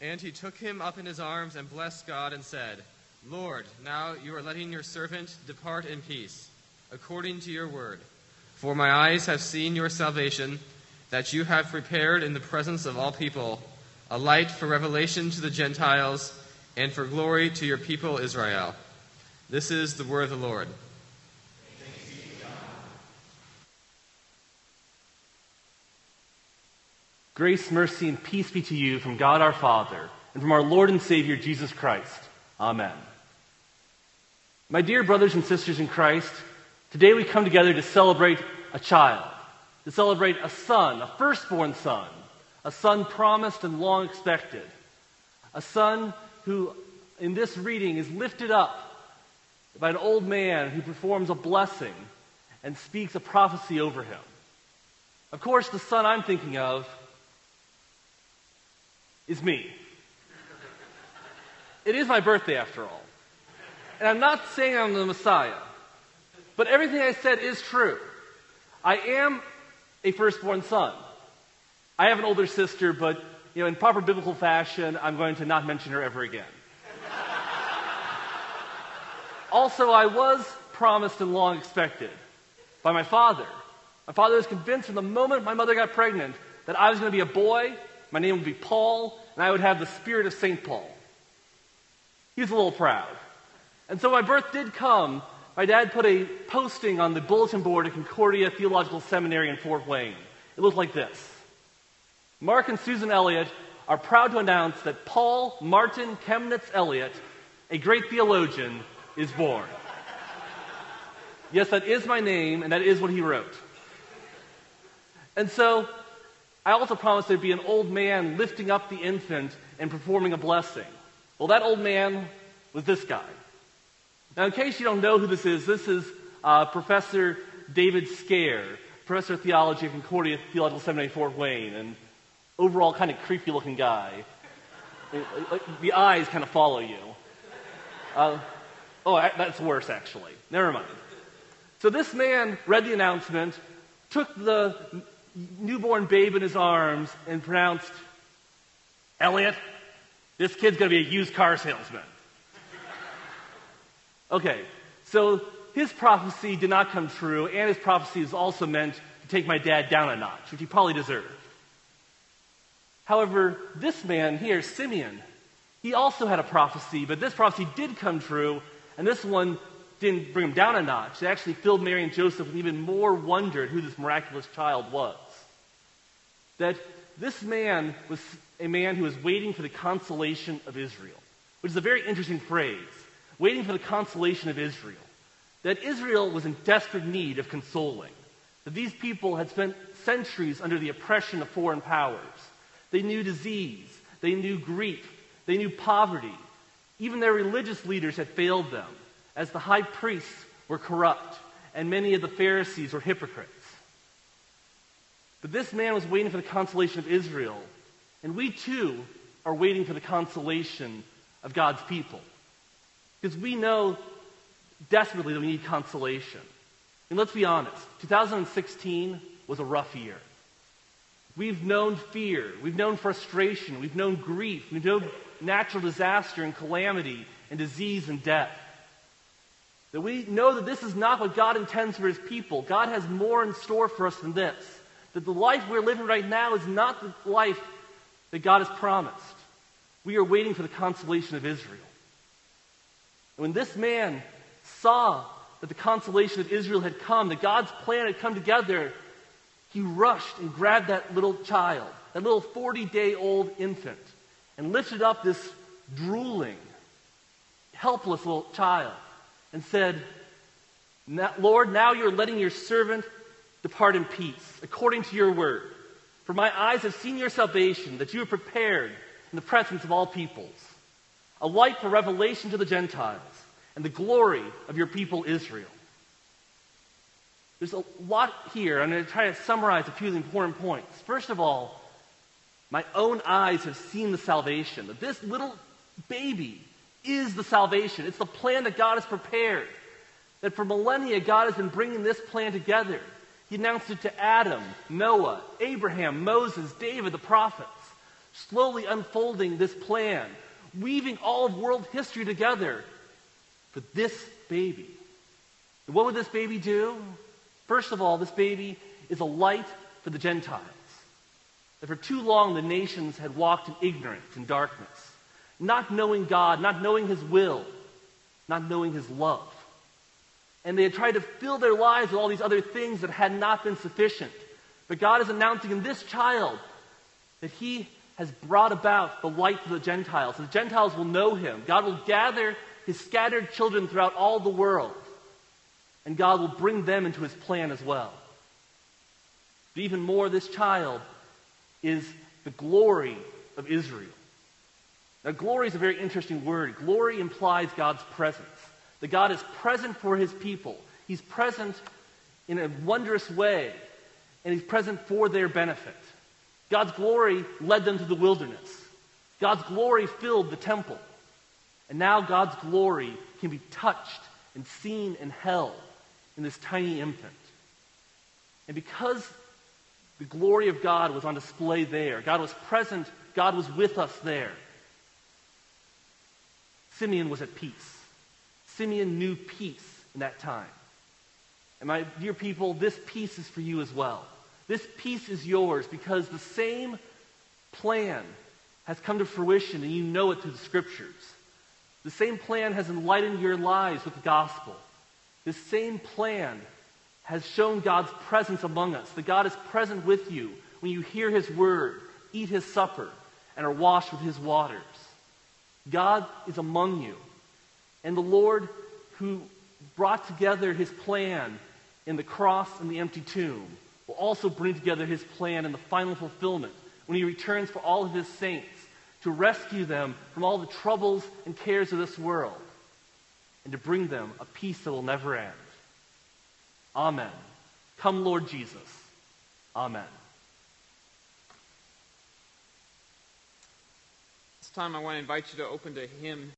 And he took him up in his arms and blessed God and said, Lord, now you are letting your servant depart in peace, according to your word. For my eyes have seen your salvation, that you have prepared in the presence of all people a light for revelation to the Gentiles and for glory to your people Israel. This is the word of the Lord. Grace, mercy, and peace be to you from God our Father and from our Lord and Savior Jesus Christ. Amen. My dear brothers and sisters in Christ, today we come together to celebrate a child, to celebrate a son, a firstborn son, a son promised and long expected, a son who, in this reading, is lifted up by an old man who performs a blessing and speaks a prophecy over him. Of course, the son I'm thinking of is me. It is my birthday, after all. And I'm not saying I'm the Messiah, but everything I said is true. I am a firstborn son. I have an older sister, but you know, in proper biblical fashion, I'm going to not mention her ever again. also, I was promised and long expected by my father. My father was convinced from the moment my mother got pregnant that I was going to be a boy, my name would be Paul, and I would have the spirit of St. Paul. He was a little proud. And so my birth did come. My dad put a posting on the bulletin board at Concordia Theological Seminary in Fort Wayne. It looked like this Mark and Susan Elliott are proud to announce that Paul Martin Chemnitz Elliott, a great theologian, is born. yes, that is my name, and that is what he wrote. And so I also promised there'd be an old man lifting up the infant and performing a blessing. Well, that old man was this guy. Now, in case you don't know who this is, this is uh, Professor David Scaer, Professor of Theology at Concordia Theological Seminary, Fort Wayne, and overall kind of creepy looking guy. the eyes kind of follow you. Uh, oh, that's worse, actually. Never mind. So this man read the announcement, took the newborn babe in his arms, and pronounced, Elliott, this kid's going to be a used car salesman. Okay, so his prophecy did not come true, and his prophecy is also meant to take my dad down a notch, which he probably deserved. However, this man here, Simeon, he also had a prophecy, but this prophecy did come true, and this one didn't bring him down a notch. It actually filled Mary and Joseph with even more wonder at who this miraculous child was. That this man was a man who was waiting for the consolation of Israel, which is a very interesting phrase waiting for the consolation of Israel. That Israel was in desperate need of consoling. That these people had spent centuries under the oppression of foreign powers. They knew disease, they knew grief, they knew poverty. Even their religious leaders had failed them, as the high priests were corrupt and many of the Pharisees were hypocrites. But this man was waiting for the consolation of Israel, and we too are waiting for the consolation of God's people. Because we know desperately that we need consolation. And let's be honest 2016 was a rough year. We've known fear, we've known frustration, we've known grief, we've known natural disaster and calamity and disease and death. That we know that this is not what God intends for his people. God has more in store for us than this. That the life we're living right now is not the life that God has promised. We are waiting for the consolation of Israel. And when this man saw that the consolation of Israel had come, that God's plan had come together, he rushed and grabbed that little child, that little 40 day old infant, and lifted up this drooling, helpless little child and said, Lord, now you're letting your servant depart in peace, according to your word. For my eyes have seen your salvation, that you have prepared in the presence of all peoples, a light for revelation to the Gentiles, and the glory of your people Israel. There's a lot here. I'm going to try to summarize a few of the important points. First of all, my own eyes have seen the salvation. That this little baby is the salvation. It's the plan that God has prepared. That for millennia, God has been bringing this plan together. He announced it to Adam, Noah, Abraham, Moses, David, the prophets. slowly unfolding this plan, weaving all of world history together for this baby. And what would this baby do? First of all, this baby is a light for the Gentiles. That for too long the nations had walked in ignorance and darkness, not knowing God, not knowing His will, not knowing His love. And they had tried to fill their lives with all these other things that had not been sufficient. But God is announcing in this child that He has brought about the light to the Gentiles. The Gentiles will know Him. God will gather His scattered children throughout all the world. And God will bring them into His plan as well. But even more, this child is the glory of Israel. Now, glory is a very interesting word. Glory implies God's presence. That God is present for his people. He's present in a wondrous way, and he's present for their benefit. God's glory led them to the wilderness. God's glory filled the temple. And now God's glory can be touched and seen and held in this tiny infant. And because the glory of God was on display there. God was present. God was with us there. Simeon was at peace. Simeon knew peace in that time. And my dear people, this peace is for you as well. This peace is yours because the same plan has come to fruition and you know it through the scriptures. The same plan has enlightened your lives with the gospel. The same plan has shown God's presence among us, that God is present with you when you hear His word, eat His supper, and are washed with His waters. God is among you. And the Lord who brought together His plan in the cross and the empty tomb will also bring together His plan in the final fulfillment when He returns for all of His saints to rescue them from all the troubles and cares of this world and to bring them a peace that will never end. Amen. Come, Lord Jesus. Amen. This time I want to invite you to open to hymn